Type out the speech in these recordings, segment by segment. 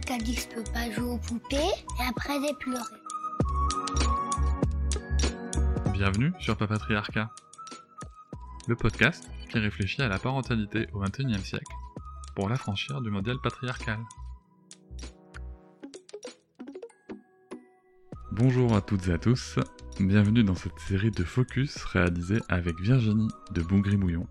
Quelqu'un qui pas jouer aux poupées et après j'ai pleuré. Bienvenue sur Papatriarcat, le podcast qui réfléchit à la parentalité au XXIe siècle pour l'affranchir du modèle patriarcal. Bonjour à toutes et à tous, bienvenue dans cette série de focus réalisée avec Virginie de Boungrimouillon.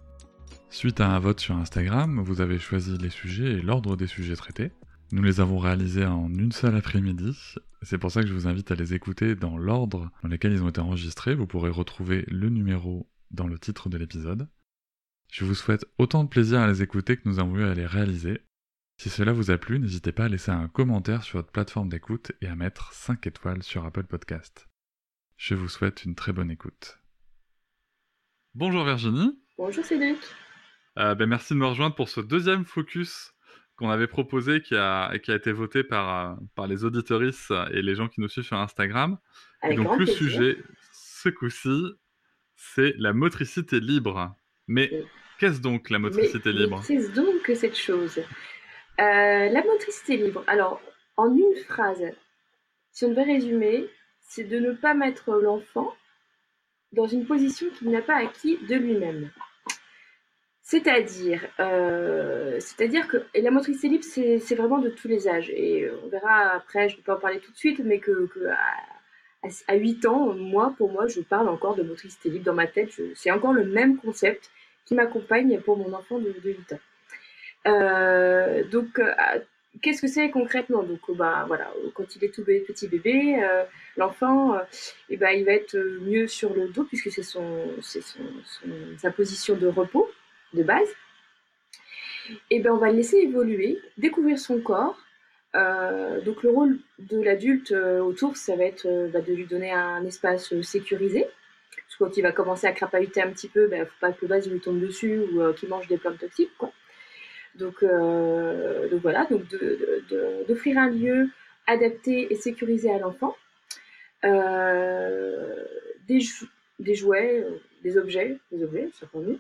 Suite à un vote sur Instagram, vous avez choisi les sujets et l'ordre des sujets traités. Nous les avons réalisés en une seule après-midi, c'est pour ça que je vous invite à les écouter dans l'ordre dans lequel ils ont été enregistrés, vous pourrez retrouver le numéro dans le titre de l'épisode. Je vous souhaite autant de plaisir à les écouter que nous avons eu à les réaliser. Si cela vous a plu, n'hésitez pas à laisser un commentaire sur votre plateforme d'écoute et à mettre 5 étoiles sur Apple Podcast. Je vous souhaite une très bonne écoute. Bonjour Virginie. Bonjour Cédric. Euh, ben merci de me rejoindre pour ce deuxième focus qu'on avait proposé qui a, qui a été voté par, euh, par les auditoristes et les gens qui nous suivent sur Instagram. Avec et donc le plaisir. sujet, ce coup-ci, c'est la motricité libre. Mais Oui. qu'est-ce donc la motricité Mais- libre? Qu'est-ce donc cette chose? Euh, La motricité libre. Alors, en une phrase, si on devait résumer, c'est de ne pas mettre l'enfant dans une position qu'il n'a pas acquis de lui-même. C'est-à-dire, euh, c'est-à-dire que et la motricité libre, c'est vraiment de tous les âges. Et on verra après, je ne vais pas en parler tout de suite, mais que, à, à- à 8 ans, moi, pour moi, je parle encore de motricité libre dans ma tête. C'est encore le même concept qui m'accompagne pour mon enfant de, de 8 ans. Euh, donc, euh, qu'est-ce que c'est concrètement? Donc, bah, voilà, quand il est tout bé- petit bébé, l'enfant, eh ben, il va être mieux sur le dos puisque c'est son, son- sa position de repos de base. Et ben, on va le laisser évoluer, découvrir son corps. Euh, donc, le rôle de l'adulte euh, autour, ça va être euh, bah, de lui donner un espace sécurisé. Parce que quand il va commencer à crapahuter un petit peu, il ne faut pas que le vase lui tombe dessus ou qu'il mange des plantes toxiques. Quoi. Donc, donc voilà, donc d'offrir un lieu adapté et sécurisé à l'enfant. Des, jou- des jouets, des objets, des objets, ça mieux.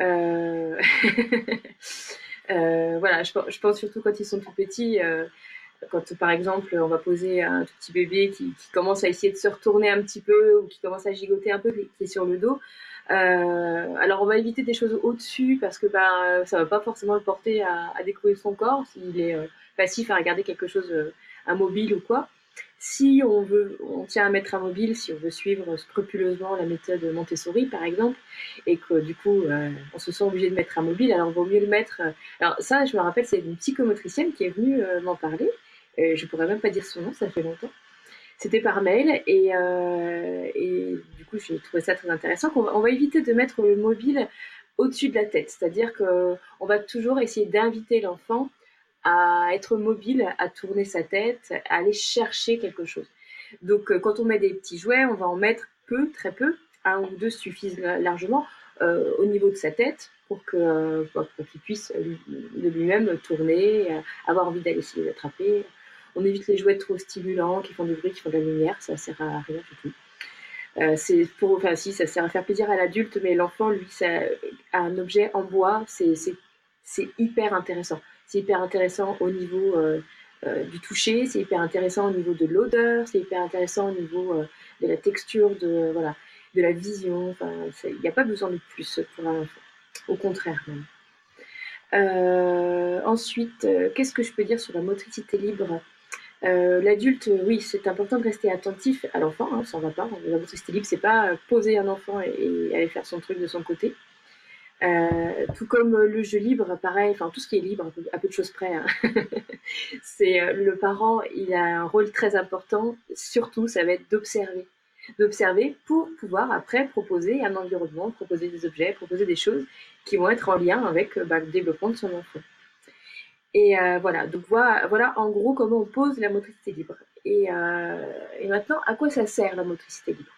Euh, euh, voilà, je, pense- surtout quand ils sont tout petits, euh, quand par exemple on va poser un tout petit bébé qui, commence à essayer de se retourner un petit peu ou qui commence à gigoter un peu, qui est sur le dos. Euh, alors on va éviter des choses au-dessus parce que ben, ça va pas forcément le porter à, à découvrir son corps s'il est euh, passif à regarder quelque chose, euh, un mobile ou quoi. Si on veut, on tient à mettre un mobile, si on veut suivre scrupuleusement la méthode Montessori par exemple, et que du coup euh, on se sent obligé de mettre un mobile, alors vaut mieux le mettre. euh, Alors ça, je me rappelle, c'est une psychomotricienne qui est venue euh, m'en parler. Euh, je pourrais même pas dire son nom, ça fait longtemps. C'était par mail et, du coup j'ai trouvé ça très intéressant. on va éviter de mettre le mobile au-dessus de la tête, c'est-à-dire que on va toujours essayer d'inviter l'enfant à être mobile, à tourner sa tête, à aller chercher quelque chose. Donc euh, quand on met des petits jouets, on va en mettre peu, très peu, un ou deux suffisent la- largement euh, au niveau de sa tête pour euh, pour qu'il puisse de lui-même tourner, avoir envie d'aller essayer d'attraper. On évite les jouets trop stimulants, qui font du bruit, qui font de la lumière, ça sert à rien du tout. Pour, enfin si, ça sert à faire plaisir à l'adulte, mais l'enfant, lui, ça, un objet en bois, c'est hyper intéressant. C'est hyper intéressant au niveau euh, euh, du toucher, c'est hyper intéressant au niveau de l'odeur, c'est hyper intéressant au niveau euh, de la texture, de voilà, de la vision. Il n'y a pas besoin de plus pour un enfant. Au contraire même. Ensuite, qu'est-ce que je peux dire sur la motricité libre? L'adulte, oui, c'est important de rester attentif à l'enfant, hein, ça ne va pas. La motricité libre, c'est pas poser un enfant et aller faire son truc de son côté. Euh, tout comme le jeu libre, pareil, enfin tout ce qui est libre, à peu, de choses près. hein. c'est euh, le parent, il a un rôle très important. Surtout, ça va être d'observer, d'observer pour pouvoir après proposer un environnement, proposer des objets, proposer des choses qui vont être en lien avec euh, bah, le développement de son enfant. Et voilà, donc voilà, en gros comment on pose la motricité libre. Et maintenant, à quoi ça sert la motricité libre?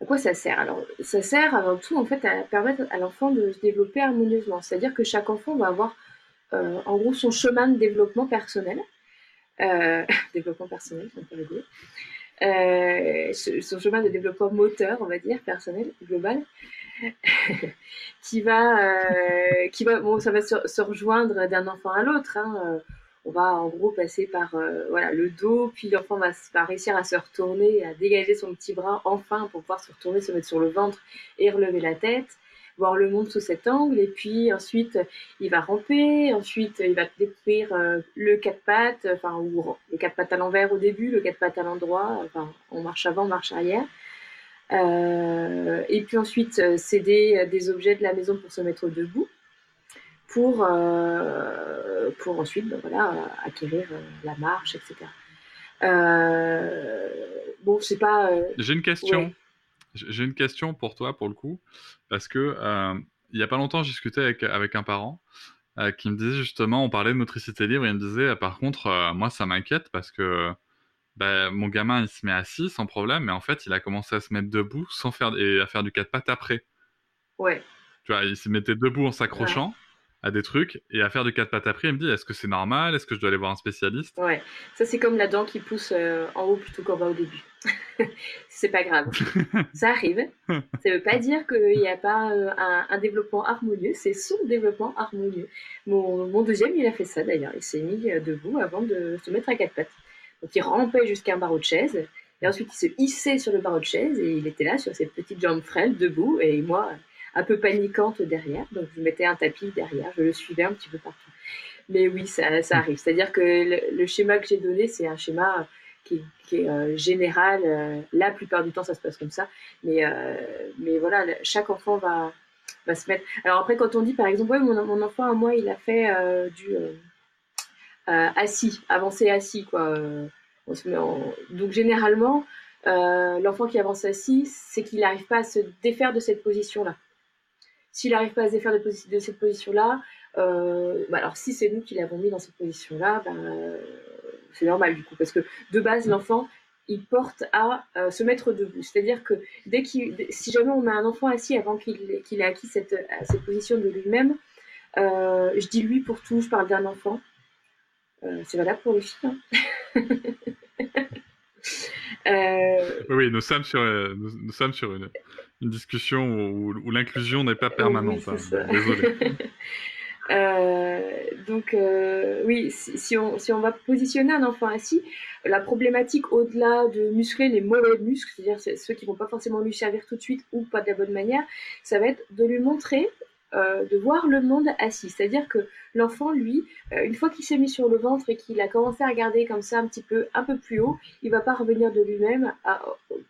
À quoi ça sert? Alors, ça sert avant tout en fait à permettre à l'enfant de se développer harmonieusement. C'est-à-dire que chaque enfant va avoir euh, en gros son chemin de développement personnel. Euh, développement personnel, c'est un peu rigolo. Euh, son chemin de développement moteur, on va dire, personnel, global, qui va, qui va, bon, ça va se, rejoindre d'un enfant à l'autre. Hein, on va en gros passer par euh, voilà, le dos, puis l'enfant va, réussir à se retourner, à dégager son petit bras enfin pour pouvoir se retourner, se mettre sur le ventre et relever la tête, voir le monde sous cet angle, et puis ensuite il va ramper, ensuite il va découvrir euh, le quatre pattes, enfin ou le quatre pattes à l'envers au début, le quatre pattes à l'endroit, enfin on marche avant, marche arrière. Euh, et puis ensuite céder des objets de la maison pour se mettre debout pour, euh, pour ensuite ben voilà, acquérir euh, la marche, etc. Euh, bon, c'est pas. J'ai une question. J'ai une question pour toi, pour le coup, parce que il y a pas longtemps, j'ai discuté avec, avec un parent qui me disait justement, on parlait de motricité libre, et il me disait, par contre, moi, ça m'inquiète parce que ben, mon gamin, il se met assis sans problème, mais en fait, il a commencé à se mettre debout sans faire et à faire du quatre pattes après. Ouais. Tu vois, il se mettait debout en s'accrochant à des trucs et à faire du quatre pattes après. Il me dit est-ce que c'est normal? Est-ce que je dois aller voir un spécialiste? Ouais, ça c'est comme la dent qui pousse euh, en haut plutôt qu'en bas au début. c'est pas grave. ça arrive. Ça veut pas dire qu'il n'y a pas euh, un, développement harmonieux, c'est son développement harmonieux. Mon, mon, deuxième, il a fait ça d'ailleurs. Il s'est mis euh, debout avant de se mettre à quatre pattes. Donc il rampait jusqu'à un barreau de chaise. Et ensuite, il se hissait sur le barreau de chaise et il était là sur ses petites jambes frêles, debout. Et moi, un peu paniquante derrière. Donc, je mettais un tapis derrière, je le suivais un petit peu partout. Mais oui, ça, arrive. C'est-à-dire que le, schéma que j'ai donné, c'est un schéma qui, est euh, général. Euh, la plupart du temps, ça se passe comme ça. Mais, euh, mais voilà, chaque enfant va, va se mettre. Alors après, quand on dit, par exemple, ouais, mon, mon enfant, moi, il a fait du assis, avancé assis, quoi. Donc généralement, l'enfant qui avance assis, c'est qu'il n'arrive pas à se défaire de cette position-là. S'il n'arrive pas à se défaire de, cette position-là, euh, bah alors si c'est nous qui l'avons mis dans cette position-là, bah, c'est normal du coup, parce que de base, l'enfant, il porte à euh, se mettre debout. C'est-à-dire que dès qu'il, si jamais on met un enfant assis avant qu'il, ait acquis cette, cette position de lui-même, euh, je dis lui pour tout, je parle d'un enfant. c'est valable pour les filles. Hein. oui, nous sommes sur, nous sommes sur une, une discussion où, l'inclusion n'est pas permanente. Hein. Désolé. Euh, donc euh, oui, si, on, si on va positionner un enfant assis, la problématique au-delà de muscler les mauvais muscles, c'est-à-dire ceux qui vont pas forcément lui servir tout de suite ou pas de la bonne manière, ça va être de lui montrer euh, de voir le monde assis. C'est-à-dire que l'enfant, lui, euh, une fois qu'il s'est mis sur le ventre et qu'il a commencé à regarder comme ça un petit peu, un peu plus haut, il va pas revenir de lui-même,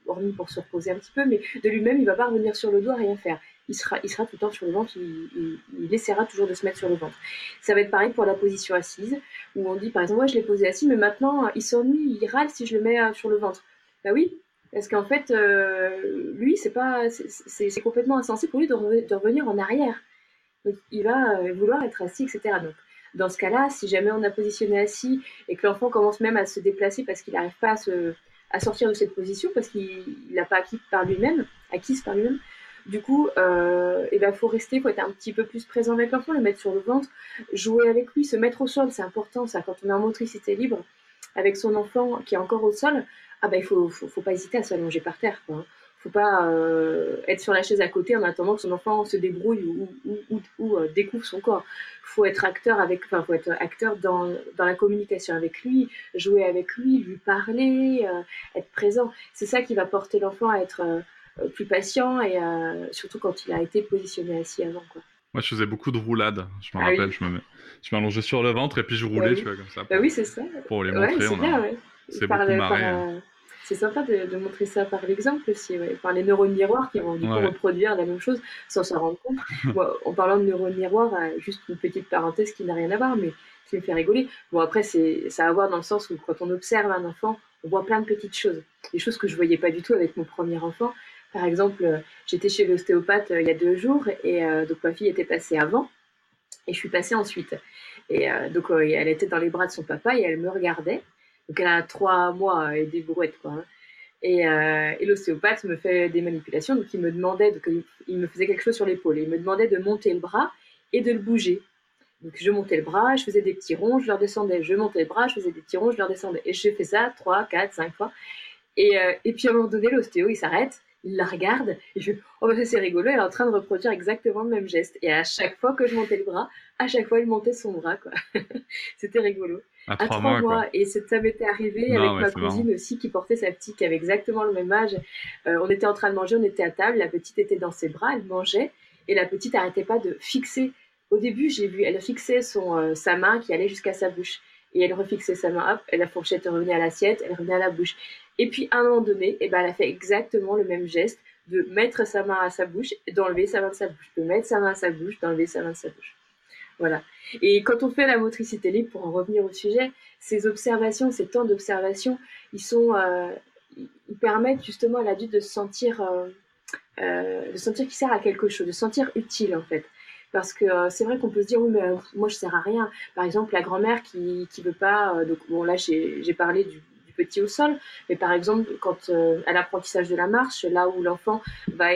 hormis pour se reposer un petit peu, mais de lui-même, il va pas revenir sur le dos à rien faire. Il sera, il sera tout le temps sur le ventre, il, il, essaiera toujours de se mettre sur le ventre. Ça va être pareil pour la position assise, où on dit par exemple, moi je l'ai posé assis, mais maintenant il s'ennuie, il râle si je le mets euh, sur le ventre. Bah oui, parce qu'en fait, lui, c'est pas, c'est complètement insensé pour lui de, revenir en arrière il va euh, vouloir être assis, etc. Donc, dans ce cas-là, si jamais on a positionné assis et que l'enfant commence même à se déplacer parce qu'il n'arrive pas à, sortir de cette position, parce qu'il n'a pas acquis par lui-même, acquise par lui-même, du coup, euh, il ben, faut rester, il faut être un petit peu plus présent avec l'enfant, le mettre sur le ventre, jouer avec lui, se mettre au sol, c'est important ça, quand on est en motricité libre, avec son enfant qui est encore au sol, ah ben, il faut, faut, faut pas hésiter à s'allonger par terre. Quoi, hein faut pas euh, être sur la chaise à côté en attendant que son enfant se débrouille ou, euh, découvre son corps. Faut être acteur avec, enfin, faut être acteur dans, la communication avec lui, jouer avec lui, lui parler, euh, être présent. C'est ça qui va porter l'enfant à être plus patient et surtout quand il a été positionné assis avant, quoi. Moi, je faisais beaucoup de roulades. Je me ah rappelle, je me je m'allongeais sur le ventre et puis je roulais, bah tu vois, comme ça. bah oui, c'est ça. Pour les montrer, on a... C'est beaucoup marré. C'est sympa de, montrer ça par l'exemple aussi. Par les neurones miroirs qui vont du coup reproduire la même chose sans s'en rendre compte. en parlant de neurones miroirs, euh, juste une petite parenthèse qui n'a rien à voir, mais qui me fait rigoler. Bon, après, c'est, ça a à voir dans le sens où quand on observe un enfant, on voit plein de petites choses. Des choses que je voyais pas du tout avec mon premier enfant. Par exemple, euh, j'étais chez l'ostéopathe euh, il y a deux jours et donc ma fille était passée avant et je suis passée ensuite. Et donc elle était dans les bras de son papa et elle me regardait Donc elle a trois mois et des brouettes, quoi. Hein. Et, euh, et l'ostéopathe me fait des manipulations, donc il me demandait, de, il me faisait quelque chose sur l'épaule, il me demandait de monter le bras et de le bouger. Donc je montais le bras, je faisais des petits ronds, je leur descendais, je montais le bras, je faisais des petits ronds, je leur descendais. Et je fais ça trois, quatre, cinq fois. Et, euh, et puis à un moment donné, l'ostéo, il s'arrête, il la regarde, et je Oh, bah, c'est rigolo, elle est en train de reproduire exactement le même geste. Et à chaque fois que je montais le bras, à chaque fois, il montait son bras, quoi. C'était rigolo. À trois, mois, Et ça m'était arrivé avec ma cousine aussi qui portait sa petite, qui avait exactement le même âge. Euh, on était en train de manger, on était à table, la petite était dans ses bras, elle mangeait, et la petite n'arrêtait pas de fixer. Au début, j'ai vu, elle fixait son, euh, sa main qui allait jusqu'à sa bouche. Et elle refixait sa main, hop, et la fourchette revenait à l'assiette, elle revenait à la bouche. Et puis, à un moment donné, eh ben, elle a fait exactement le même geste de mettre sa main à sa bouche, d'enlever sa main de sa bouche, de mettre sa main à sa bouche, d'enlever sa main de sa bouche. Voilà. Et quand on fait la motricité libre, pour en revenir au sujet, ces observations, ces temps d'observation, ils sont, euh, ils permettent justement à l'adulte de se sentir, euh, euh, de sentir qu'il sert à quelque chose, de se sentir utile en fait. Parce que c'est vrai qu'on peut se dire oui mais moi je sers à rien. Par exemple la grand-mère qui qui veut pas, donc bon là j'ai parlé du petit au sol. Mais par exemple, quand euh, à l'apprentissage de la marche, là où l'enfant va,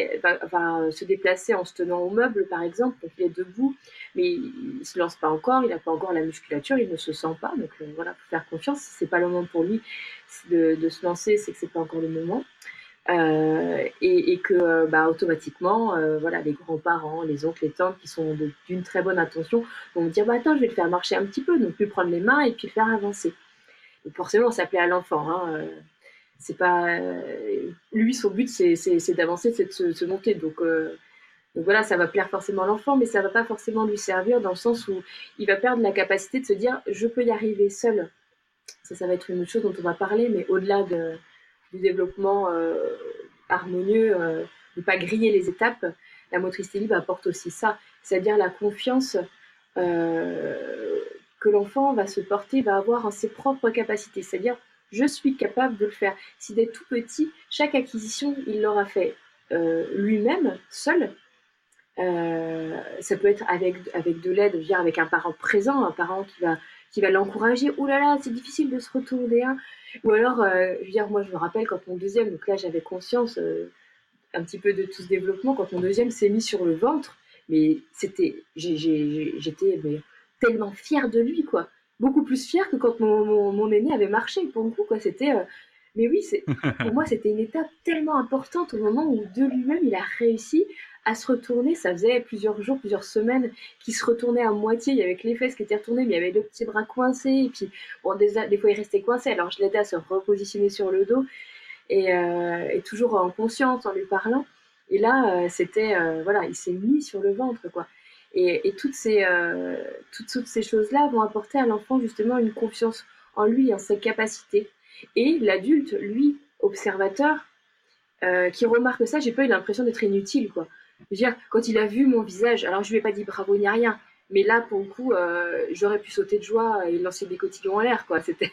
va, se déplacer en se tenant au meuble, par exemple, donc il est debout, mais il se lance pas encore, il n'a pas encore la musculature, il ne se sent pas. Donc euh, voilà, faut faire confiance. C'est pas le moment pour lui de, de se lancer, c'est que c'est pas encore le moment. Euh, et, et, que bah, automatiquement, voilà, les grands-parents, les oncles, les tantes qui sont d'une très bonne intention vont me dire bah, Attends, je vais le faire marcher un petit peu, donc plus prendre les mains et puis le faire avancer forcément, ça plaît à l'enfant. Hein, euh, c'est pas euh, lui, son but, c'est d'avancer, c'est de se, monter. Euh, donc, voilà, ça va plaire forcément à l'enfant, mais ça va pas forcément lui servir dans le sens où il va perdre la capacité de se dire je peux y arriver seul. Ça, ça va être une autre chose dont on va parler, mais au-delà de, du développement harmonieux, de ne pas griller les étapes, la motricité libre apporte aussi ça, c'est-à-dire la confiance que l'enfant va se porter, va avoir en ses propres capacités. C'est-à-dire, je suis capable de le faire. Si dès tout petit, chaque acquisition, il l'aura fait euh, lui-même, seul. Euh, ça peut être avec, avec de l'aide, avec un parent présent, un parent qui va, qui va l'encourager. Ouh là là, c'est difficile de se retourner. Hein. Ou alors, euh, je veux dire, moi je me rappelle quand mon deuxième, donc là j'avais conscience un petit peu de tout ce développement, quand mon deuxième s'est mis sur le ventre, mais c'était, j'étais tellement fière de lui, quoi. Beaucoup plus fière que quand mon, mon, aîné avait marché, pour le coup, quoi. C'était. Euh, mais oui, c'est, pour moi, c'était une étape tellement importante au moment où de lui-même, il a réussi à se retourner. Ça faisait plusieurs jours, plusieurs semaines qu'il se retournait à moitié. Il y avait que les fesses qui étaient retournées, mais il y avait le petit bras coincé. Et puis, bon, des, fois, il restait coincé. Alors, je l'aidais à se repositionner sur le dos. Et, euh, toujours en conscience, en lui parlant. Et là, euh, c'était, voilà, il s'est mis sur le ventre, quoi. Et, toutes ces, euh, choses-là vont apporter à l'enfant justement une confiance en lui, en ses capacités. Et l'adulte, lui, observateur, euh, qui remarque ça, j'ai pas eu l'impression d'être inutile, quoi. Quand il a vu mon visage, alors je lui ai pas dit bravo ni rien, mais là, pour le coup, euh, j'aurais pu sauter de joie et lancer des cotillons en l'air, quoi. C'était,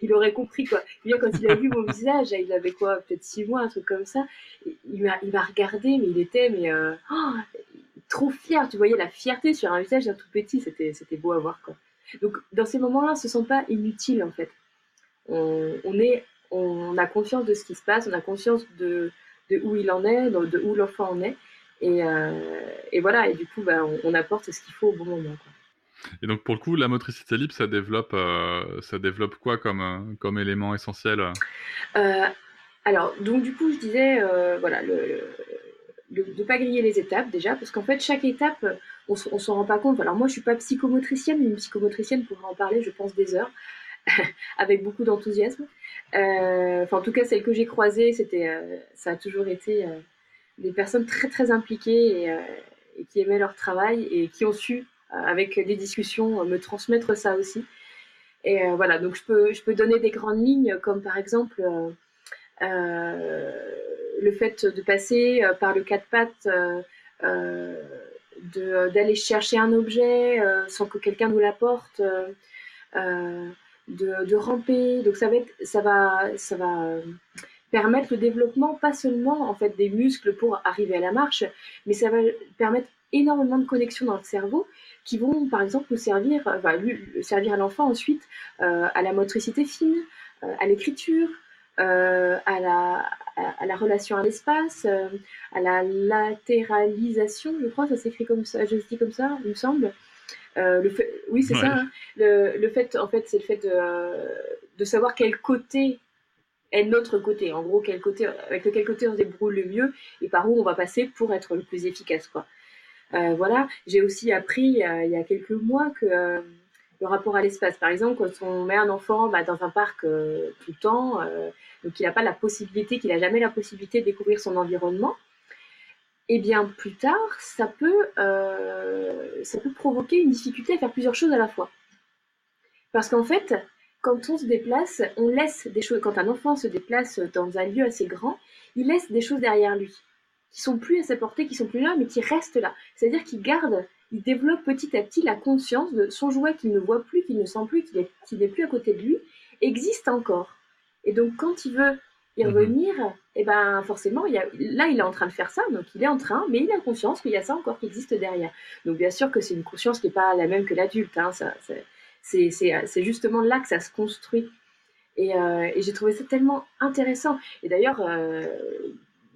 il aurait compris, quoi. Bien, quand il a vu mon visage, il avait quoi, peut-être six mois, un truc comme ça. Il m'a, il m'a regardé, mais il était, mais oh, trop fier. Tu voyais la fierté sur un visage d'un tout petit. C'était, c'était beau à voir, quoi. Donc, dans ces moments-là, on se sent pas inutile, en fait. On, est, on a conscience de ce qui se passe, on a conscience de, de où il en est, de, où l'enfant en est. Et, euh, et, voilà, et du coup, bah, on, apporte ce qu'il faut au bon moment. Quoi. Et donc, pour le coup, la motricité libre, ça développe, euh, ça développe quoi comme, euh, comme élément essentiel Alors, donc, du coup, je disais, voilà, le, de ne pas griller les étapes déjà, parce qu'en fait, chaque étape, on ne s'en rend pas compte. Alors moi, je suis pas psychomotricienne, mais une psychomotricienne pourrait en parler, je pense, des heures, avec beaucoup d'enthousiasme. Euh, enfin, en tout cas, celle que j'ai croisée, c'était, euh, ça a toujours été euh, des personnes très très impliquées et, qui aimaient leur travail et qui ont su, avec des discussions, me transmettre ça aussi. Et voilà, donc je peux, je peux donner des grandes lignes, comme par exemple le fait de passer euh, par le quatre pattes, euh, euh, d'aller chercher un objet sans que quelqu'un nous l'apporte, de, de, ramper. Donc ça va, ça va permettre le développement pas seulement en fait des muscles pour arriver à la marche, mais ça va permettre énormément de connexions dans le cerveau qui vont par exemple nous servir, enfin, servir à l'enfant ensuite à la motricité fine, à l'écriture, à la, à, la relation à l'espace, à la latéralisation, je crois, ça s'écrit comme ça, je le dis comme ça, il me semble. le fait, oui, c'est ça. Hein. Le, le, fait, en fait, c'est le fait de, de savoir quel côté est notre côté. En gros, quel côté, avec quel côté on se débrouille le mieux et par où on va passer pour être le plus efficace. Quoi. Euh, voilà, j'ai aussi appris euh, il y a quelques mois que euh, le rapport à l'espace, par exemple, quand on met un enfant bah, dans un parc tout le temps, donc il n'a pas la possibilité, qu'il n'a jamais la possibilité de découvrir son environnement, et eh bien plus tard, ça peut, ça peut provoquer une difficulté à faire plusieurs choses à la fois. Parce qu'en fait, quand on se déplace, on laisse des choses. Quand un enfant se déplace dans un lieu assez grand, il laisse des choses derrière lui qui sont plus à sa portée, qui sont plus là, mais qui restent là. C'est-à-dire qu'il garde, il développe petit à petit la conscience de son jouet qu'il ne voit plus, qu'il ne sent plus, qu'il n'est plus à côté de lui, existe encore. Et donc quand il veut y mhm. revenir, et eh ben forcément, il là il est en train de faire ça, donc il est en train, mais il a conscience qu'il y a ça encore qui existe derrière. Donc bien sûr que c'est une conscience qui n'est pas la même que l'adulte, hein, ça, c'est justement là que ça se construit. Et, euh, j'ai trouvé ça tellement intéressant. Et d'ailleurs, euh,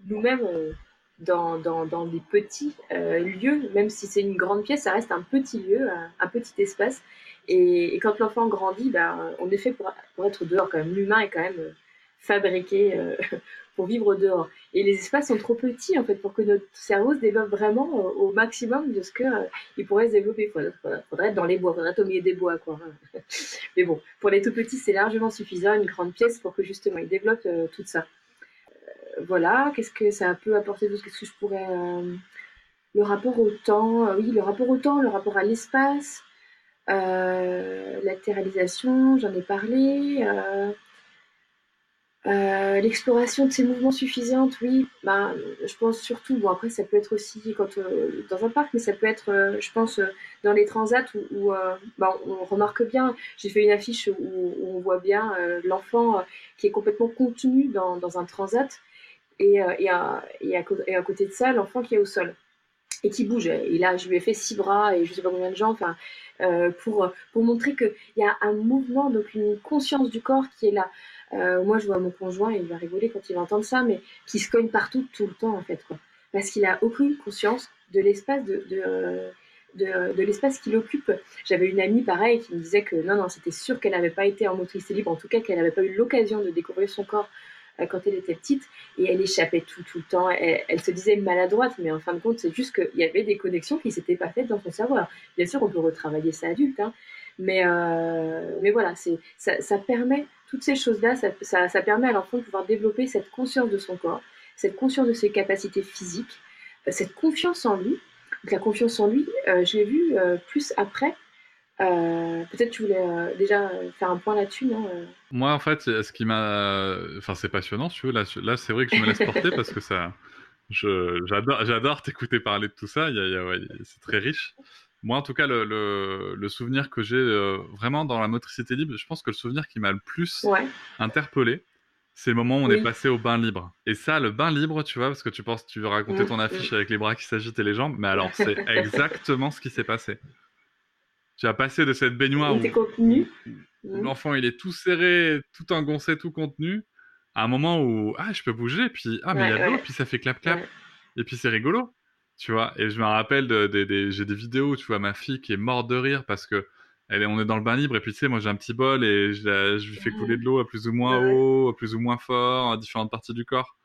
nous-mêmes, euh, dans, dans, dans, des petits lieux, même si c'est une grande pièce, ça reste un petit lieu, un, petit espace. Et, quand l'enfant grandit, ben, on est fait pour, pour être dehors quand même. L'humain est quand même fabriqué pour vivre dehors. Et les espaces sont trop petits en fait pour que notre cerveau se développe vraiment au, maximum de ce qu'il euh, pourrait se développer. Il faudrait, être dans les bois, il faudrait être au milieu des bois. Quoi. Mais bon, pour les tout petits, c'est largement suffisant, une grande pièce pour que justement ils développent euh, tout ça. Euh, voilà, qu'est-ce que ça peut apporter Qu'est-ce que je pourrais. le rapport au temps, oui, le rapport au temps, le rapport à l'espace, latéralisation, j'en ai parlé. Euh, l'exploration de ces mouvements suffisantes, oui, bah, je pense surtout, bon après ça peut être aussi quand, euh, dans un parc, mais ça peut être, euh, je pense, dans les transats où, bah, on remarque bien, j'ai fait une affiche où, on voit bien l'enfant qui est complètement contenu dans, dans un transat et, à, côté de ça, l'enfant qui est au sol et qui bouge. Et là, je lui ai fait six bras et je sais pas combien de jambes, enfin, pour montrer qu'il y a un mouvement, donc une conscience du corps qui est là. Euh, moi, je vois mon conjoint, il va rigoler quand il va entendre ça, mais qui se cogne partout tout le temps, en fait, quoi. Parce qu'il a aucune conscience de l'espace de, de, de, l'espace qu'il occupe. J'avais une amie pareille qui me disait que non, non, c'était sûr qu'elle n'avait pas été en motricité libre, en tout cas qu'elle n'avait pas eu l'occasion de découvrir son corps euh, quand elle était petite et elle échappait tout tout le temps. Elle, se disait maladroite, mais en fin de compte, c'est juste qu'il y avait des connexions qui s'étaient pas faites dans son cerveau. bien sûr, on peut retravailler ça adulte, hein, mais, euh, mais voilà, ça, ça, permet, toutes ces choses-là, ça, permet à l'enfant de pouvoir développer cette conscience de son corps, cette conscience de ses capacités physiques, euh, cette confiance en lui. Donc, la confiance en lui, euh, je l'ai vu plus après. Peut-être tu voulais déjà faire un point là-dessus, Moi, en fait, ce qui m'a. Enfin, c'est passionnant, tu veux. Là, là c'est vrai que je me laisse porter parce que ça. J'adore, t'écouter parler de tout ça. Ouais, c'est très riche. Moi, en tout cas, le, le, souvenir que j'ai euh, vraiment dans la motricité libre, je pense que le souvenir qui m'a le plus interpellé, c'est le moment où on est passé au bain libre. Et ça, le bain libre, tu vois, parce que tu penses, tu veux raconter ton affiche avec les bras qui s'agitent et les jambes, mais alors c'est exactement ce qui s'est passé. Tu as passé de cette baignoire où, où l'enfant il est tout serré, tout engoncé, tout contenu, à un moment où ah je peux bouger, puis ah mais il y a de l'eau, puis ça fait clap clap, et puis c'est rigolo tu vois. Et je me rappelle, de, j'ai des vidéos, tu vois, ma fille qui est morte de rire parce que elle est, on est dans le bain libre et puis tu sais, moi j'ai un petit bol et je, je lui fais couler de l'eau à plus ou moins haut, à plus ou moins fort, à différentes parties du corps.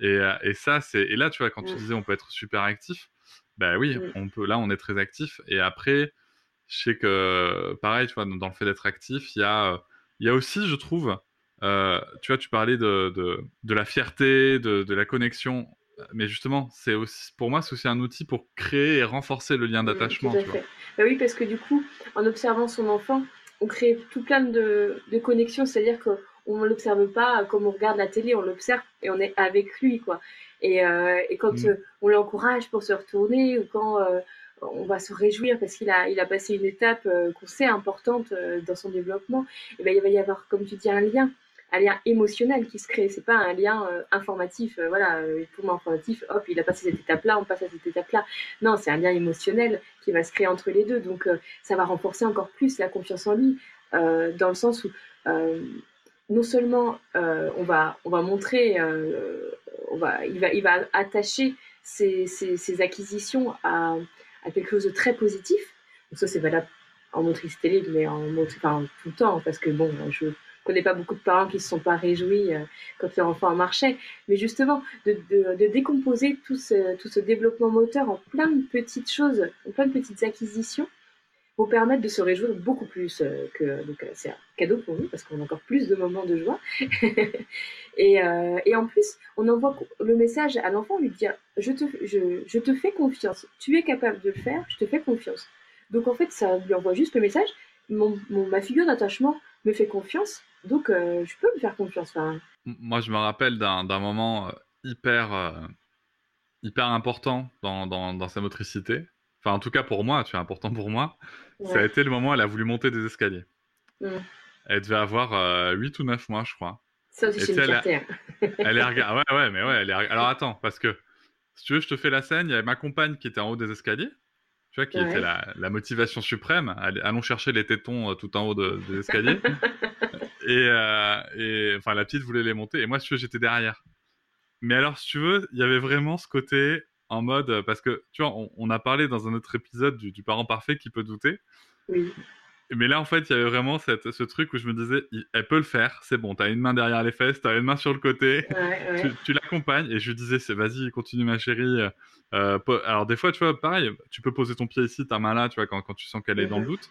Et, euh, et ça, c'est et là, tu vois, quand tu disais on peut être super actif, ben oui, on peut. Là, on est très actif. Et après, je sais que pareil, tu vois, dans, le fait d'être actif, il y a, il y a aussi, je trouve, euh, tu vois, tu parlais de, de, de la fierté, de, de la connexion mais justement, c'est aussi, pour moi, c'est aussi un outil pour créer et renforcer le lien mmh, d'attachement. Bah oui, parce que du coup, en observant son enfant, on crée tout plein de, de connexions, c'est-à-dire qu'on ne l'observe pas comme on regarde la télé, on l'observe et on est avec lui, quoi. Et, euh, et quand mmh. euh, on l'encourage pour se retourner ou quand euh, on va se réjouir parce qu'il a, il a passé une étape qu'on sait importante dans son développement, et ben, il va y avoir, comme tu dis, un lien un lien émotionnel qui se crée. C'est pas un lien euh, informatif. Euh, voilà, pour moi informatif, hop, il a passé cette étape-là, on passe à cette étape-là. Non, c'est un lien émotionnel qui va se créer entre les deux. Donc, ça va renforcer encore plus la confiance en lui, dans le sens où non seulement on va on va montrer, on va il va il va attacher ses, acquisitions à, quelque chose de très positif. Donc ça c'est valable en motricité libre, mais en enfin, tout le temps, parce que bon, je connais pas beaucoup de parents qui se sont pas réjouis euh, quand leur enfant marchait, mais justement de, décomposer tout ce, développement moteur en plein de petites choses, en plein de petites acquisitions, vous permettre de se réjouir beaucoup plus euh, donc euh, c'est un cadeau pour nous parce qu'on a encore plus de moments de joie. Et, en plus on envoie le message à l'enfant lui dire je te, je, je fais confiance. Tu es capable de le faire je te fais confiance. Donc en fait, ça lui envoie juste le message. Ma figure d'attachement me fait confiance, donc euh, je peux me faire confiance. Moi, je me rappelle d'un moment euh, hyper, euh, hyper important dans, dans, sa motricité. Enfin, en tout cas pour moi, tu vois, important pour moi. Ça a été le moment où elle a voulu monter des escaliers. Mm. Elle devait avoir 8 ou 9 mois, je crois. Ça aussi, c'est une. Elle, elle est Ouais, ouais, mais ouais, elle est... Alors attends, parce que si tu veux, je te fais la scène. Il y avait ma compagne qui était en haut des escaliers tu vois, qui était la, motivation suprême. Allons chercher les tétons euh, tout en haut des escaliers. Euh, et, enfin, la petite voulait les monter. Et moi, si tu veux, j'étais derrière. Mais alors, si tu veux, il y avait vraiment ce côté en mode. Parce que, tu vois, on, a parlé dans un autre épisode du, du parent parfait qui peut douter. Oui. Mais là, en fait, il y avait vraiment cette, ce truc où je me disais, elle peut le faire, c'est bon, t'as une main derrière les fesses, t'as une main sur le côté, tu, l'accompagnes. Et je lui disais, vas-y, continue ma chérie. Euh, alors des fois, tu vois, pareil, tu peux poser ton pied ici, ta main là, tu vois, quand, quand tu sens qu'elle est dans le doute.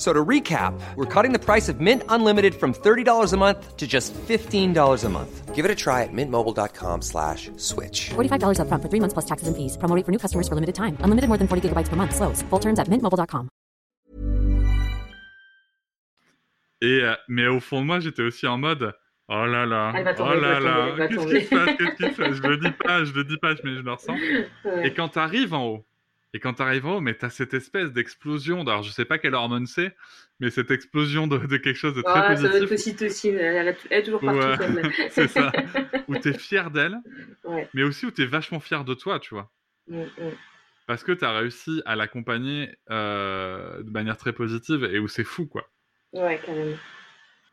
So to recap, we're cutting the price of Mint Unlimited from $30 a month to just $15 a month. Give it a try at mintmobile.com slash switch. $45 up front for three months plus taxes and fees. Promoting for new customers for limited time. Unlimited more than 40 gigabytes per month. Slows. Full terms at mintmobile.com. Et, euh, mais au fond de moi, j'étais aussi en mode... Oh là là, oh là là, qu'est-ce qui se passe, qu'est-ce qui se passe Je le dis pas, je le dis pas, mais je le ressens. Ouais. Et quand t'arrives en haut, et quand tu arrives en haut, mais tu as cette espèce d'explosion. Alors, je sais pas quelle hormone c'est, mais cette explosion de, quelque chose de très positif. Ça être ocytocine, elle, est toujours partout. c'est ça. Où tu es fier d'elle, mais aussi où tu es vachement fier de toi, tu vois. Mm, mm. Parce que tu as réussi à l'accompagner euh, de manière très positive et où c'est fou, quoi. Ouais, carrément.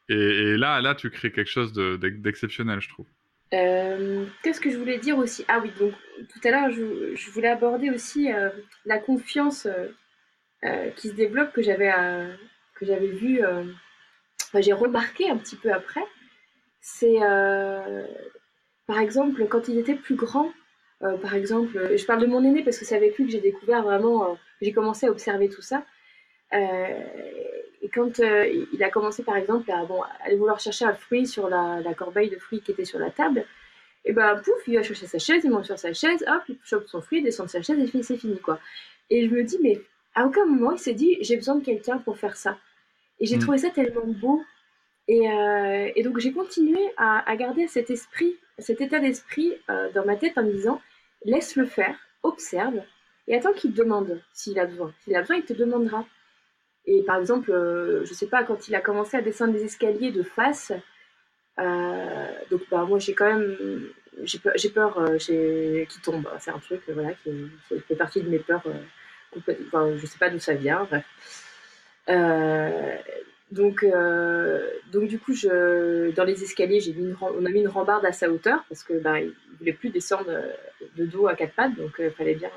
Et, et, là, là, tu crées quelque chose d'exceptionnel, je trouve. Euh, qu'est-ce que je voulais dire aussi? Ah oui, donc tout à l'heure, je, voulais aborder aussi euh, la confiance euh, qui se développe que j'avais que j'avais j'ai remarqué un petit peu après. C'est par exemple quand il était plus grand. par exemple, je parle de mon aîné parce que c'est avec lui que j'ai découvert vraiment, j'ai commencé à observer tout ça. Et quand euh, il a commencé, par exemple, à bon, aller vouloir chercher un fruit sur la, corbeille de fruits qui était sur la table, et ben pouf, il va chercher sa chaise, il monte sur sa chaise, hop, il chope son fruit, il descend de sa chaise et c'est fini, quoi. Et je me dis, mais à aucun moment il s'est dit, j'ai besoin de quelqu'un pour faire ça. Et j'ai mm. trouvé ça tellement beau. Et, euh, et donc j'ai continué à, garder cet esprit, cet état d'esprit euh, dans ma tête en me disant, laisse-le faire, observe, et attends qu'il te demande s'il a besoin. S'il a besoin, il te demandera. Et par exemple, euh, je sais pas, quand il a commencé à descendre les escaliers de face, euh, donc bah, moi j'ai quand même, j'ai peur, euh, qu'il tombe. C'est un truc voilà, qui, fait partie de mes peurs. enfin, je sais pas d'où ça vient. Bref. donc, donc du coup, dans les escaliers, mis on a mis une rambarde à sa hauteur parce que bah, il voulait plus descendre de dos à quatre pattes, donc il fallait bien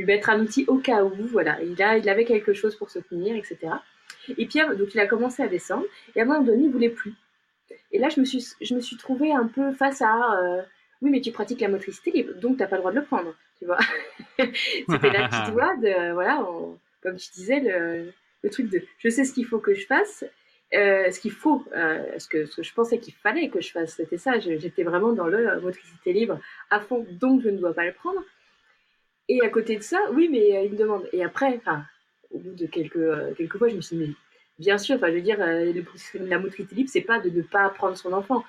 lui mettre un outil au cas où, voilà. Il, a, il avait quelque chose pour se tenir, etc. Et Pierre, donc il a commencé à descendre, et à un moment donné, il voulait plus. Et là, je me suis, je me suis trouvée un peu face à, euh, oui, mais tu pratiques la motricité libre, donc tu n'as pas le droit de le prendre, tu vois. C'était la petite voix de, voilà, comme tu disais, le, le, truc de, je sais ce qu'il faut que je fasse, euh, ce qu'il faut, euh, ce, que, ce, que, je pensais qu'il fallait que je fasse, c'était ça. J'étais vraiment dans le motricité libre à fond, donc je ne dois pas le prendre. Et à côté de ça, oui, mais euh, il me demande. Et après, enfin, au bout de quelques, euh, quelques fois, je me suis dit, mais, bien sûr, enfin, je veux dire, euh, le- la motricité libre, c'est pas de ne pas prendre son enfant.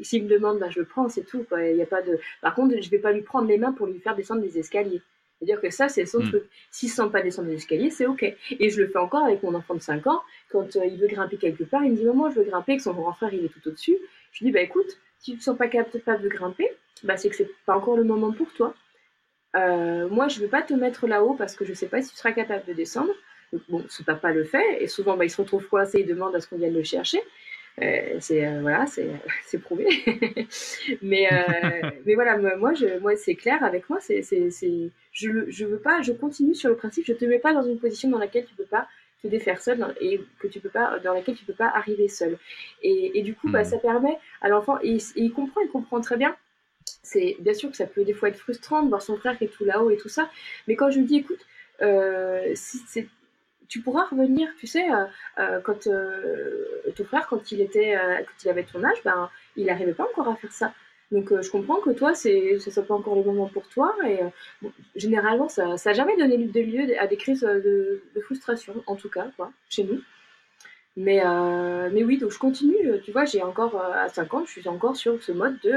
S'il me demande, bah, je le prends, c'est tout. Quoi. Il y a pas de... Par contre, je vais pas lui prendre les mains pour lui faire descendre les escaliers. C'est-à-dire que ça, c'est son Mm. truc. S'il ne sent pas descendre les escaliers, c'est OK. Et je le fais encore avec mon enfant de 5 ans. Quand euh, il veut grimper quelque part, il me dit Maman, je veux grimper, que son grand frère, il est tout au-dessus. Je lui dis Bah écoute, si tu ne te sens pas capable de grimper, bah, c'est que c'est pas encore le moment pour toi. Euh, moi, je ne veux pas te mettre là-haut parce que je ne sais pas si tu seras capable de descendre. Donc, bon, ce papa le fait, et souvent, bah, il se retrouve coincé, il demande à ce qu'on vienne le chercher. Euh, c'est euh, voilà, c'est c'est prouvé. mais euh, mais voilà, moi, je, moi, c'est clair avec moi. C'est c'est c'est je je veux pas, je continue sur le principe. Je te mets pas dans une position dans laquelle tu peux pas te défaire seul et que tu peux pas dans laquelle tu peux pas arriver seul. Et, et du coup, bah, Mhm. ça permet à l'enfant et il comprend, il comprend très bien. C'est bien sûr que ça peut des fois être frustrant de voir son frère qui est tout là-haut et tout ça. Mais quand je lui dis, écoute, euh, tu pourras revenir, tu sais, euh, euh, quand ton frère, quand il était, quand il avait ton âge, ben, il n'arrivait pas encore à faire ça. Donc, je comprends que toi, c'est, ce soit pas encore le moment pour toi. Et généralement, ça, n'a jamais donné lieu à des crises de, frustration, en tout cas, quoi, chez nous. Mais, mais oui, donc je continue. Tu vois, j'ai encore à 5 ans, je suis encore sur ce mode de,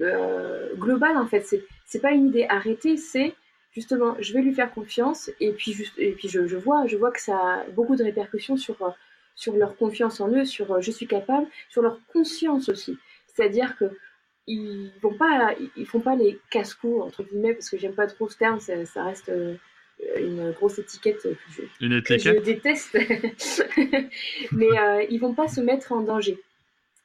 euh, de, euh, global en fait. C'est, c'est pas une idée arrêtée, c'est justement, je vais lui faire confiance et puis, juste, et puis je, je vois, je vois que ça a beaucoup de répercussions sur, euh, sur leur confiance en eux, sur euh, je suis capable, sur leur conscience aussi. C'est-à-dire que ils vont pas, ils font pas les casse-cou entre guillemets parce que j'aime pas trop ce terme, ça, ça reste euh, une grosse étiquette que je, Une que je étiquette? déteste. Mais euh, ils vont pas se mettre en danger.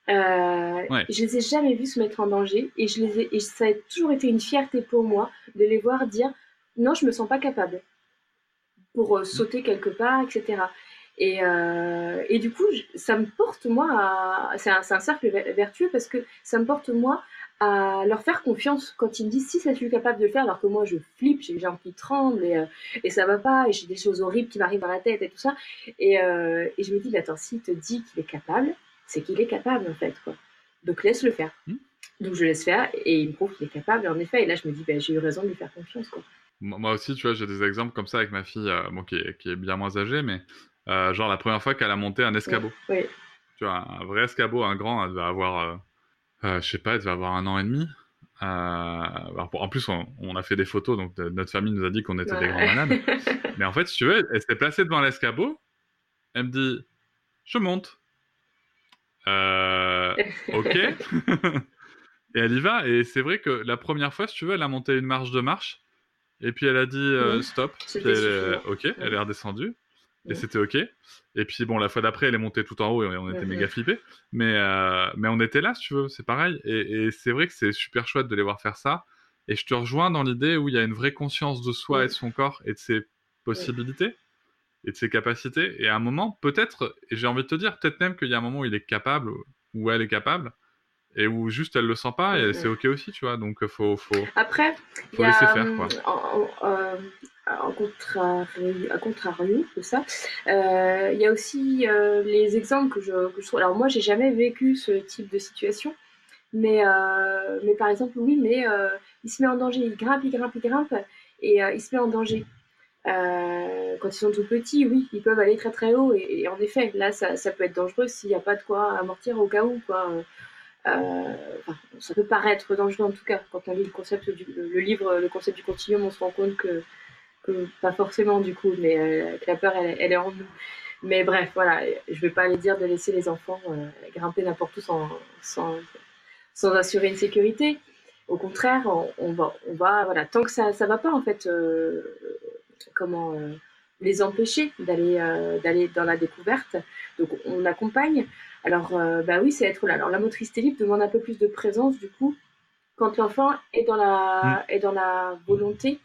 Euh, Ouais. Je les ai jamais vus se mettre en danger et, je les ai, et ça a toujours été une fierté pour moi de les voir dire non, je me sens pas capable pour euh, sauter quelque part, etc. Et, euh, et du coup, ça me porte moi à. C'est un, un cercle ver- vertueux parce que ça me porte moi à leur faire confiance quand ils me disent si ça je suis capable de le faire alors que moi je flippe, j'ai les jambes qui tremblent et, euh, et ça va pas et j'ai des choses horribles qui m'arrivent dans la tête et tout ça. Et, et je me dis, mais attends, s'il te dit qu'il est capable, c'est qu'il est capable en fait. Quoi. Donc laisse-le faire. Hmm. Donc je laisse faire et il me prouve qu'il est capable. Et en effet, et là je me dis, ben, j'ai eu raison de lui faire confiance. Quoi. Moi aussi, tu vois, j'ai des exemples comme ça avec ma fille, euh, bon, qui, est, qui est bien moins âgée, mais euh, genre la première fois qu'elle a monté un escabeau. Oui. Tu vois, un vrai escabeau, un grand, elle devait avoir, euh, euh, je sais pas, elle devait avoir un an et demi. Pour- en plus, on, on a fait des photos, donc de- notre famille nous a dit qu'on était des grands malades. Mais en fait, si tu veux, elle s'est placée devant l'escabeau. Elle me dit Je monte. Euh, ok. et elle y va. Et c'est vrai que la première fois, si tu veux, elle a monté une marche de marche. Et puis elle a dit euh, Oui. stop. C'était Puis elle est- suffisant. ok, elle est redescendue. Et c'était ok. Et puis bon, la fois d'après, elle est montée tout en haut et on était méga flippés. Mais, euh, mais on était là, si tu veux, c'est pareil. Et, et c'est vrai que c'est super chouette de les voir faire ça. Et je te rejoins dans l'idée où il y a une vraie conscience de soi et de son corps et de ses possibilités et de ses capacités. Et à un moment, peut-être, et j'ai envie de te dire, peut-être même qu'il y a un moment où il est capable, où elle est capable, et où juste elle le sent pas, et c'est ok aussi, tu vois. Donc faut, faut... Après, il Faut y a, laisser faire, quoi. En, en, euh, en contrario, à contrario de ça, euh, il y a aussi euh, les exemples que je, que je trouve. Alors moi, j'ai jamais vécu ce type de situation, mais, euh, mais par exemple, oui, mais euh, il se met en danger, il grimpe, il grimpe, il grimpe, et euh, il se met en danger. Euh, quand ils sont tout petits, oui, ils peuvent aller très très haut, et, en effet, là, ça, peut être dangereux s'il n'y a pas de quoi amortir au cas où. Euh, ça peut paraître dangereux en tout cas. Quand on lit le concept le, livre, le concept du continuum, on se rend compte que, pas forcément du coup, mais euh, que la peur, elle, est en nous. Mais bref, voilà, je vais pas aller dire de laisser les enfants grimper n'importe où sans, sans, assurer une sécurité. Au contraire, on, va, on va, voilà, tant que ça, ça va pas en fait, comment euh, les empêcher d'aller, euh, d'aller dans la découverte. Donc on accompagne. Alors, euh, bah oui, c'est être là. Alors, la motricité libre demande un peu plus de présence, du coup, quand l'enfant est dans la, est dans la volonté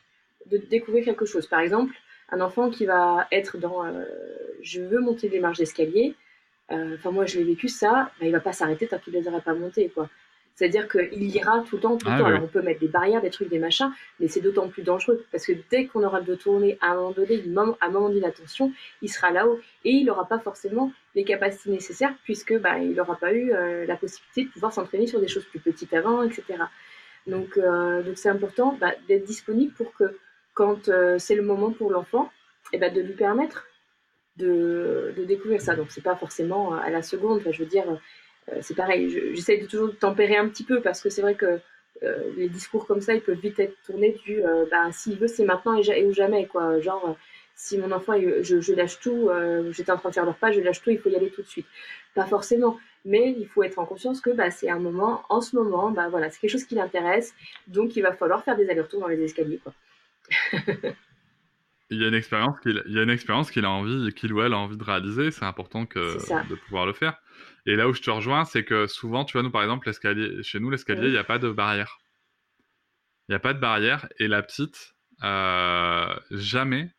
de découvrir quelque chose. Par exemple, un enfant qui va être dans euh, je veux monter des marches d'escalier. euh, Enfin, moi, je l'ai vécu ça. Bah, il va pas s'arrêter tant qu'il ne les aura pas montées, quoi. C'est-à-dire qu'il ira tout le temps, tout le Ah temps. oui. Alors, on peut mettre des barrières, des trucs, des machins, mais c'est d'autant plus dangereux parce que dès qu'on aura de tourner à un moment donné, à un moment d'inattention, il sera là-haut et il n'aura pas forcément les capacités nécessaires puisque bah, il n'aura pas eu euh, la possibilité de pouvoir s'entraîner sur des choses plus petites avant, etc. Donc, euh, donc c'est important bah, d'être disponible pour que quand euh, c'est le moment pour l'enfant, ben, de lui permettre de, de découvrir ça. Donc c'est pas forcément à la seconde. Enfin, je veux dire, c'est pareil. J'essaie de toujours tempérer un petit peu parce que c'est vrai que euh, les discours comme ça, ils peuvent vite être tournés du bah, s'il veut, c'est maintenant et, ou jamais. Quoi. Genre, si mon enfant, je, lâche tout, j'étais en train de faire le repas, je lâche tout, il faut y aller tout de suite. Pas forcément. Mais il faut être en conscience que bah, c'est un moment, en ce moment, bah, voilà, c'est quelque chose qui l'intéresse. Donc il va falloir faire des allers-retours dans les escaliers. Quoi. il y a une expérience qu'il il y a une expérience qu'il a envie qu'il ou elle a envie de réaliser c'est important que de pouvoir le faire. Et là où je te rejoins c'est que souvent tu vois nous par exemple l'escalier chez nous l'escalier il n'y a pas de barrière. Il n'y a pas de barrière et la petite euh, jamais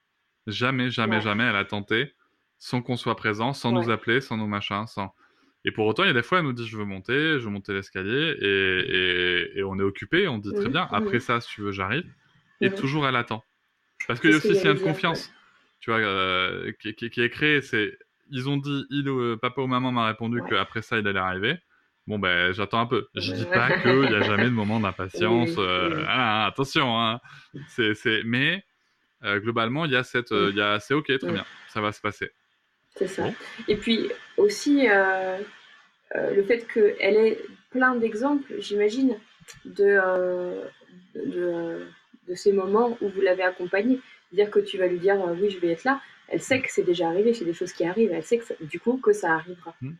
jamais jamais jamais elle a tenté sans qu'on soit présent sans nous appeler sans nos machins sans. Et pour autant il y a des fois elle nous dit je veux monter je veux monter l'escalier et, et, on est occupé on dit très bien. après ça si tu veux j'arrive. Et toujours elle attend parce qu'il y a aussi lien de confiance, tu vois, euh, qui, est créé. C'est, ils ont dit, il, euh, papa ou maman m'a répondu qu'après ça, il allait arriver. Bon, ben, j'attends un peu. Je dis pas qu'il n'y a jamais de moment d'impatience. Euh, ah, attention, hein. C'est, c'est... Mais globalement, il y a cette, il y a, c'est ok, très bien, ça va se passer. C'est ça. Et puis aussi, le fait qu'elle ait plein d'exemples, j'imagine, de, de de ces moments où vous l'avez accompagnée. Dire que tu vas lui dire euh, oui, je vais être là. Elle sait que c'est déjà arrivé, c'est des choses qui arrivent. Elle sait que du coup que ça arrivera. Hmm.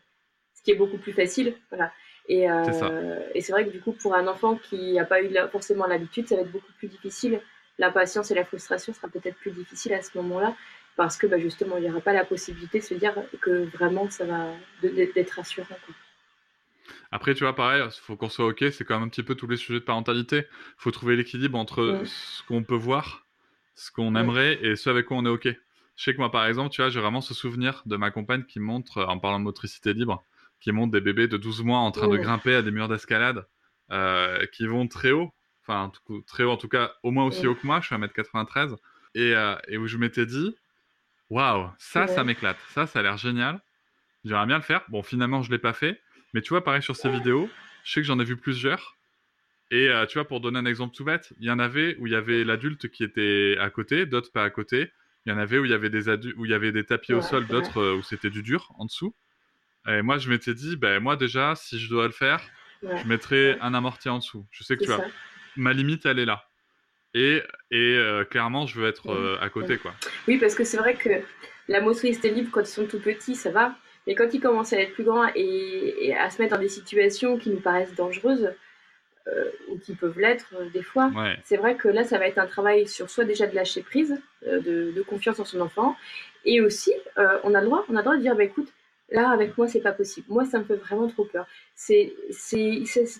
Ce qui est beaucoup plus facile. Voilà. Et, euh, et c'est vrai que du coup, pour un enfant qui n'a pas eu forcément l'habitude, ça va être beaucoup plus difficile. La patience et la frustration sera peut-être plus difficile à ce moment-là parce que bah, justement, il n'y aura pas la possibilité de se dire que vraiment ça va d'être rassurant. Quoi. Après, tu vois, pareil, il faut qu'on soit OK, c'est quand même un petit peu tous les sujets de parentalité. Il faut trouver l'équilibre entre ce qu'on peut voir, ce qu'on aimerait et ce avec quoi on est OK. Je sais que moi, par exemple, tu vois, j'ai vraiment ce souvenir de ma compagne qui montre, en parlant de motricité libre, qui montre des bébés de 12 mois en train de grimper à des murs d'escalade euh, qui vont très haut, enfin, très haut en tout cas, au moins aussi haut que moi, je suis à 1m93, et, euh, et où je m'étais dit, waouh, ça, ça m'éclate, ça, ça a l'air génial, j'aimerais bien le faire. Bon, finalement, je ne l'ai pas fait, mais tu vois, pareil sur ces vidéos, je sais que j'en ai vu plusieurs. Et euh, tu vois, pour donner un exemple tout bête, il y en avait où il y avait l'adulte qui était à côté, d'autres pas à côté. Il y en avait où il y avait des, où il y avait des tapis au sol, d'autres euh, où c'était du dur en dessous. Et moi, je m'étais dit, ben, moi déjà, si je dois le faire, je mettrais un amorti en dessous. Je sais que tu vois, ma limite, elle est là. Et, et euh, clairement, je veux être à côté. quoi. Oui, parce que c'est vrai que la motricité libre, quand ils sont tout petits, ça va. Mais quand ils commencent à être plus grands et, à se mettre dans des situations qui nous paraissent dangereuses, euh, ou qui peuvent l'être euh, des fois, c'est vrai que là, ça va être un travail sur soit déjà de lâcher prise, euh, de, confiance en son enfant, et aussi, on a le droit, on a le droit de dire, bah, écoute, là, avec moi, c'est pas possible. Moi, ça me fait vraiment trop peur. C'est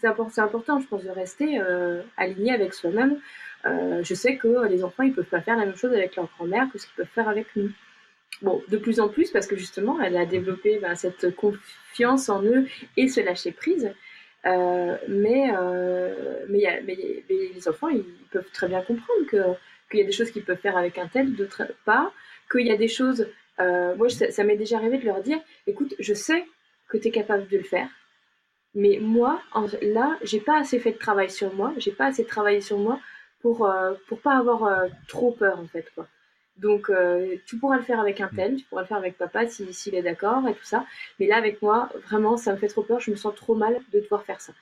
important, important, je pense, de rester aligné avec soi-même. je sais que les enfants, ils peuvent pas faire la même chose avec leur grand-mère que ce qu'ils peuvent faire avec nous bon, de plus en plus, parce que justement, elle a développé ben, cette confiance en eux et se lâcher prise. Euh, mais, euh, mais, les enfants, ils peuvent très bien comprendre qu'il y a des choses qu'ils peuvent faire avec un tel, d'autres pas, qu'il y a des choses... Euh, moi, ça, m'est déjà arrivé de leur dire, écoute, je sais que tu es capable de le faire, mais moi, là, j'ai pas assez fait de travail sur moi, j'ai pas assez travaillé sur moi pour, pour pas avoir trop peur, en fait, quoi. Donc, euh, tu pourras le faire avec un tel, tu pourras le faire avec papa s'il si, est d'accord et tout ça. Mais là, avec moi, vraiment, ça me fait trop peur. Je me sens trop mal de devoir faire ça.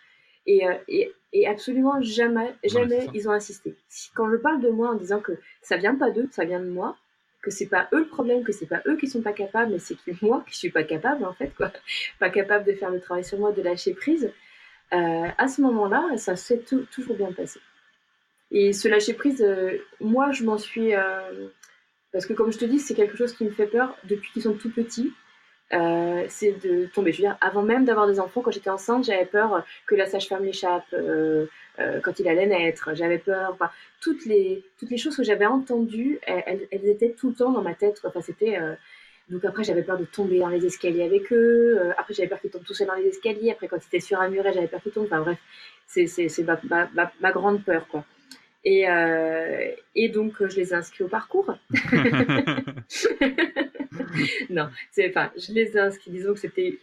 Et, euh, et, et absolument jamais, jamais ils ont insisté. Quand je parle de moi en disant que ça vient pas d'eux, ça vient de moi, que c'est pas eux le problème, que c'est pas eux qui sont pas capables, mais c'est moi qui suis pas capable en fait, quoi. Pas capable de faire le travail sur moi, de lâcher prise. Euh, à ce moment-là, ça s'est toujours bien passé. Et ce lâcher prise, moi, je m'en suis parce que comme je te dis, c'est quelque chose qui me fait peur depuis qu'ils sont tout petits. Euh, c'est de tomber. Je veux dire, avant même d'avoir des enfants, quand j'étais enceinte, j'avais peur que la sage-femme l'échappe euh, euh, quand il allait naître. J'avais peur. Toutes les toutes les choses que j'avais entendues, elles, étaient tout le temps dans ma tête. Enfin, c'était donc après, j'avais peur de tomber dans les escaliers avec eux. après, j'avais peur qu'ils tombent tout seuls dans les escaliers. Après, quand ils étaient sur un muret, j'avais peur qu'ils tombent. Enfin bref, c'est ma, ma, ma, grande peur, quoi. Et, euh, et donc, je les ai inscrits au parcours. non, c'est pas. Je les ai inscrits. Disons que c'était.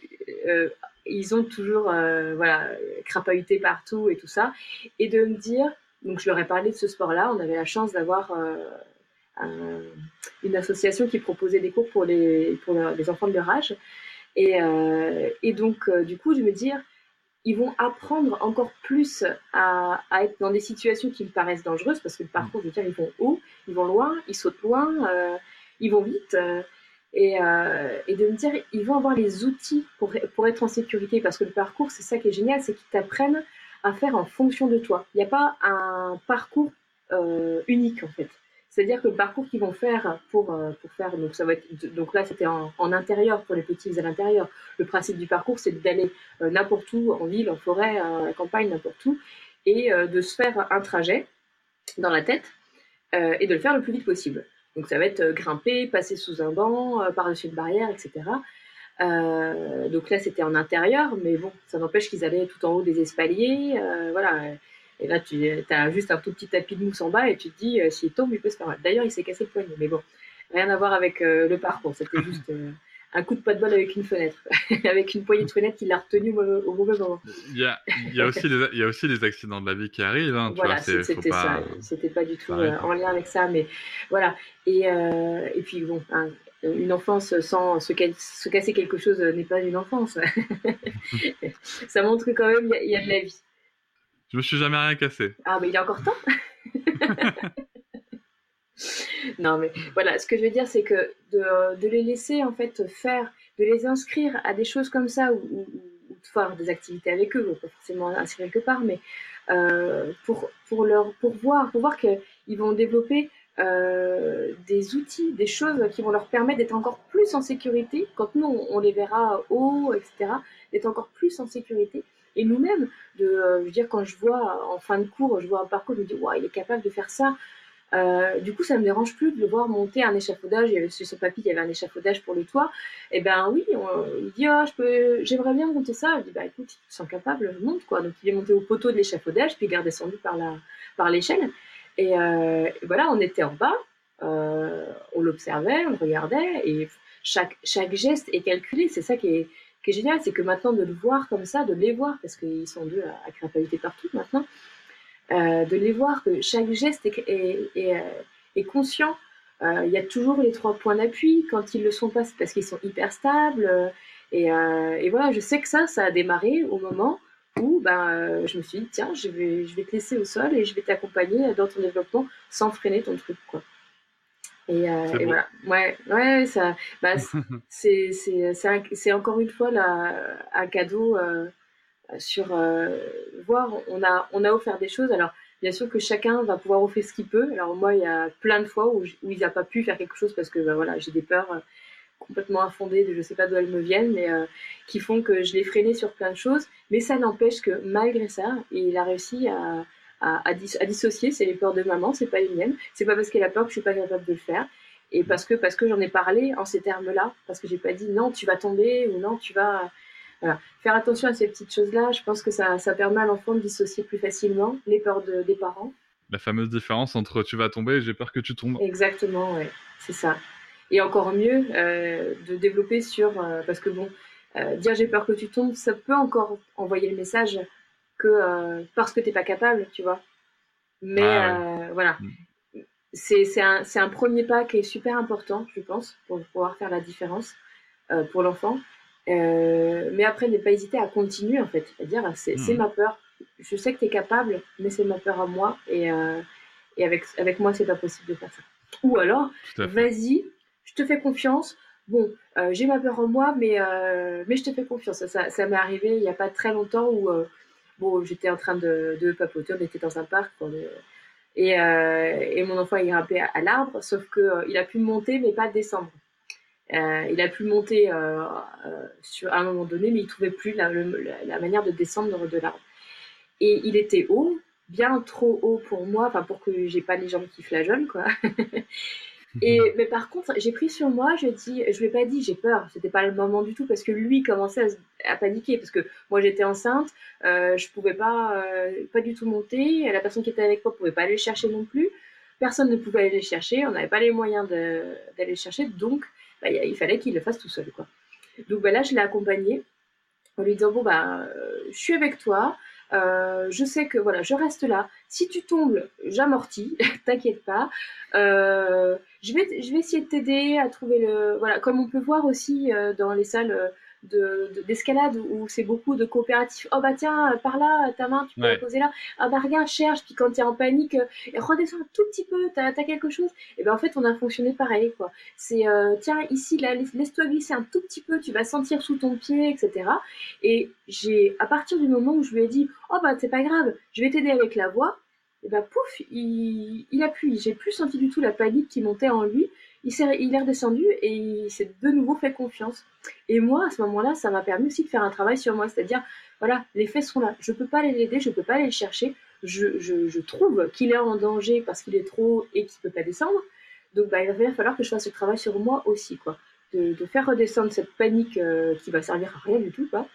Euh, ils ont toujours, euh, voilà, crapahuté partout et tout ça. Et de me dire. Donc, je leur ai parlé de ce sport-là. On avait la chance d'avoir une association qui proposait des cours pour les, pour les enfants de leur âge. Et, et donc, du coup, je me dire, ils vont apprendre encore plus à, à, être dans des situations qui me paraissent dangereuses parce que le parcours, je veux dire, ils vont haut, ils vont loin, ils sautent loin, ils vont vite? Et, euh, et, de me dire, ils vont avoir les outils pour, pour être en sécurité. Parce que le parcours, c'est ça qui est génial, c'est qu'ils t'apprennent à faire en fonction de toi. Il n'y a pas un parcours euh, unique, en fait. C'est-à-dire que le parcours qu'ils vont faire pour, euh, pour faire, donc ça va être, donc là c'était en, intérieur pour les petits à l'intérieur. Le principe du parcours, c'est d'aller euh, n'importe où, en ville, en forêt, à la campagne, n'importe où, et euh, de se faire un trajet dans la tête euh, et de le faire le plus vite possible. Donc ça va être euh, grimper, passer sous un banc, euh, par-dessus une barrière, etc. Euh, donc là, c'était en intérieur, mais bon, ça n'empêche qu'ils allaient tout en haut des espaliers. Euh, voilà. Et là, tu as juste un tout petit tapis de mousse en bas et tu te dis, euh, s'il tombe, il peut se faire mal. D'ailleurs, il s'est cassé le poignet, mais bon, rien à voir avec le parcours. C'était juste un coup de pas de bol avec une fenêtre, avec une poignée de fenêtre qui l'a retenu au, mauvais moment. Il y a, il y a aussi les, il y a aussi les accidents de la vie qui arrivent. Hein, voilà, c'était ça. C'était pas du tout euh, en lien avec ça, mais voilà. Et, euh, et puis bon, hein, une enfance sans se, se, casser quelque chose n'est pas une enfance. ça montre quand même il y, y, a de la vie. Je me suis jamais rien cassé. Ah, mais il y a encore temps. non, mais voilà, ce que je veux dire, c'est que de, les laisser en fait faire, de les inscrire à des choses comme ça, ou, de faire des activités avec eux, pas forcément inscrire quelque part, mais euh, pour, leur, pour voir, pour voir qu'ils vont développer euh, des outils, des choses qui vont leur permettre d'être encore plus en sécurité, quand nous on les verra haut, etc., d'être encore plus en sécurité. Et nous-mêmes, de, euh, je veux dire, quand je vois en fin de cours, je vois un parcours, je me dis, ouais, il est capable de faire ça. Euh, du coup, ça me dérange plus de le voir monter un échafaudage. Il y avait, sur son papy, il y avait un échafaudage pour le toit. Et ben oui, on, il dit peux, j'aimerais bien monter ça. Je dis bah écoute, te sens capable, monte quoi. Donc il est monté au poteau de l'échafaudage, puis il est descendu par la, par l'échelle. Et, euh, et, voilà, on était en bas, on l'observait, on le regardait, et chaque chaque geste est calculé. C'est ça qui est qui est génial, c'est que maintenant de le voir comme ça, de les voir, parce qu'ils sont deux à, à partout maintenant. Euh, de les voir que chaque geste est, est conscient. Euh, il y a toujours les trois points d'appui. Quand ils le sont pas, c'est parce qu'ils sont hyper stables. Et, voilà, je sais que ça, ça a démarré au moment où ben, je me suis dit, tiens, je vais, je vais te laisser au sol et je vais t'accompagner dans ton développement sans freiner ton truc. Quoi. Et, euh, et voilà. Ouais, ouais, ça, bah, c'est, c'est, c'est, encore une fois là, un cadeau euh, sur euh, voir. On a, on a offert des choses. Alors, bien sûr que chacun va pouvoir offrir ce qu'il peut. Alors, moi, il y a plein de fois où, où il n'a pas pu faire quelque chose parce que bah, voilà, j'ai des peurs complètement infondées, de je sais pas d'où elles me viennent, mais qui font que je l'ai freiné sur plein de choses. Mais ça n'empêche que malgré ça, il a réussi à à, à, dis à, dissocier. C'est les peurs de maman, c'est pas les miennes. C'est pas parce qu'elle a peur que je suis pas capable de le faire. Et parce que parce que j'en ai parlé en ces termes-là, parce que j'ai pas dit non, tu vas tomber ou non, tu vas. Voilà. Faire attention à ces petites choses-là, je pense que ça, ça permet à l'enfant de dissocier plus facilement les peurs de, des parents. La fameuse différence entre tu vas tomber et j'ai peur que tu tombes. Exactement, ouais, c'est ça. Et encore mieux euh, de développer sur euh, parce que bon, euh, dire j'ai peur que tu tombes, ça peut encore envoyer le message que euh, parce que t'es pas capable, tu vois. Mais ah, ouais. euh, voilà, mm. c'est un, un, premier pas qui est super important, je pense, pour pouvoir faire la différence euh, pour l'enfant. Mais après, ne pas hésiter à continuer, en fait, à dire c'est mm. ma peur. Je sais que tu es capable, mais c'est ma peur à moi. Et, et avec, avec moi, c'est pas possible de faire ça. Ou alors, vas-y, je te fais confiance. Bon, euh, j'ai ma peur en moi, mais, mais je te fais confiance. Ça, ça, ça m'est arrivé il n'y a pas très longtemps où j'étais en train de, papoter, on était dans un parc. et, euh, et, mon enfant, il grimpait à, l'arbre, sauf qu'il euh, a pu monter, mais pas descendre. Euh, il a pu monter sur, à un moment donné, mais il trouvait plus la manière de descendre de l'arbre. Et il était haut, bien trop haut pour moi, enfin pour que j'ai pas les jambes qui flageolent, quoi. Et, mais par contre, j'ai pris sur moi, je dis, je lui ai pas dit j'ai peur, c'était pas le moment du tout parce que lui commençait à, à paniquer parce que moi j'étais enceinte, euh, je pouvais pas, euh, pas du tout monter, la personne qui était avec moi pouvait pas aller le chercher non plus, personne ne pouvait aller le chercher, on n'avait pas les moyens d'aller le chercher, donc bah, il fallait qu'il le fasse tout seul quoi. Donc bah, là je l'ai accompagné en lui disant bon bah euh, je suis avec toi, Euh, je sais que voilà, je reste là. Si tu tombes, j'amortis, t'inquiète pas. Euh, je vais, je vais essayer de t'aider à trouver le, voilà, comme on peut voir aussi euh, dans les salles euh, de- d'escalade où c'est beaucoup de coopératifs. Oh bah tiens, par là, ta main, tu peux Ouais. la poser là. Ah bah regarde, cherche. Puis quand t'es en panique, euh, redescends un tout petit peu. T'as as quelque chose. Et ben en fait, on a fonctionné pareil quoi. C'est euh, tiens ici là, laisse-toi glisser un tout petit peu. Tu vas sentir sous ton pied, etc. Et j'ai à partir du moment où je lui ai dit, oh bah c'est pas grave, je vais t'aider avec la voix. Et bah pouf, il, il appuie. J'ai plus senti du tout la panique qui montait en lui. Il, s'est, il est redescendu et il s'est de nouveau fait confiance. Et moi, à ce moment-là, ça m'a permis aussi de faire un travail sur moi. C'est-à-dire, voilà, les faits sont là. Je peux pas aller l'aider, je peux pas aller le chercher. Je, trouve qu'il est en danger parce qu'il est trop et qu'il peut pas descendre. Donc, bah, il va falloir que je fasse le travail sur moi aussi, quoi. De, de faire redescendre cette panique euh, qui va servir à rien du tout, quoi.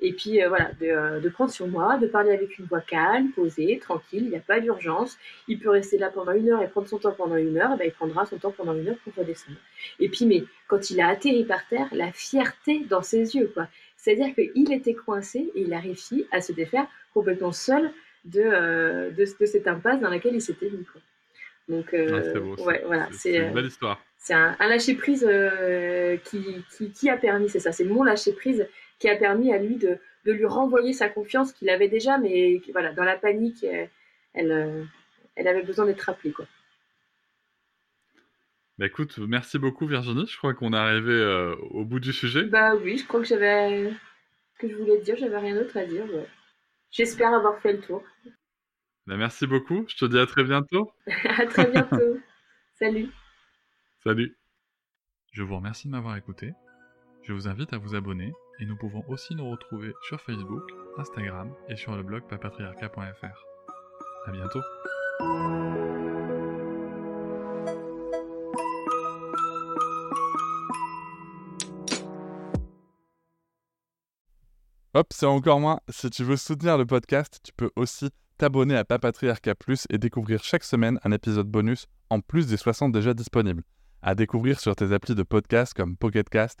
Et puis, euh, voilà, de, euh, de prendre sur moi, de parler avec une voix calme, posée, tranquille, il n'y a pas d'urgence. Il peut rester là pendant une heure et prendre son temps pendant une heure, et ben, il prendra son temps pendant une heure pour redescendre. Et puis, mais quand il a atterri par terre, la fierté dans ses yeux, quoi. C'est-à-dire qu'il était coincé et il a réussi à se défaire complètement seul de, euh, de, de cette impasse dans laquelle il s'était mis, quoi. Donc, euh, Ouais, beau. voilà, C'est- une belle histoire. c'est un, un lâcher prise euh, qui, qui, qui a permis, c'est ça, c'est mon lâcher prise qui a permis à lui de, de lui renvoyer sa confiance qu'il avait déjà, mais voilà, dans la panique, elle, elle, euh, elle avait besoin d'être rappelée, quoi. Bah écoute, merci beaucoup Virginie. Je crois qu'on est arrivé euh, au bout du sujet. Bah oui, je crois que j'avais que je voulais te dire, j'avais rien d'autre à dire. J'espère avoir fait le tour. Bah, merci beaucoup. Je te dis à très bientôt. à très bientôt. Salut. Salut. Je vous remercie de m'avoir écouté. Je vous invite à vous abonner et nous pouvons aussi nous retrouver sur Facebook, Instagram et sur le blog papatriarca.fr. À bientôt. Hop, c'est encore moins. Si tu veux soutenir le podcast, tu peux aussi t'abonner à Papatriarca Plus et découvrir chaque semaine un épisode bonus en plus des 60 déjà disponibles. À découvrir sur tes applis de podcast comme Pocketcast,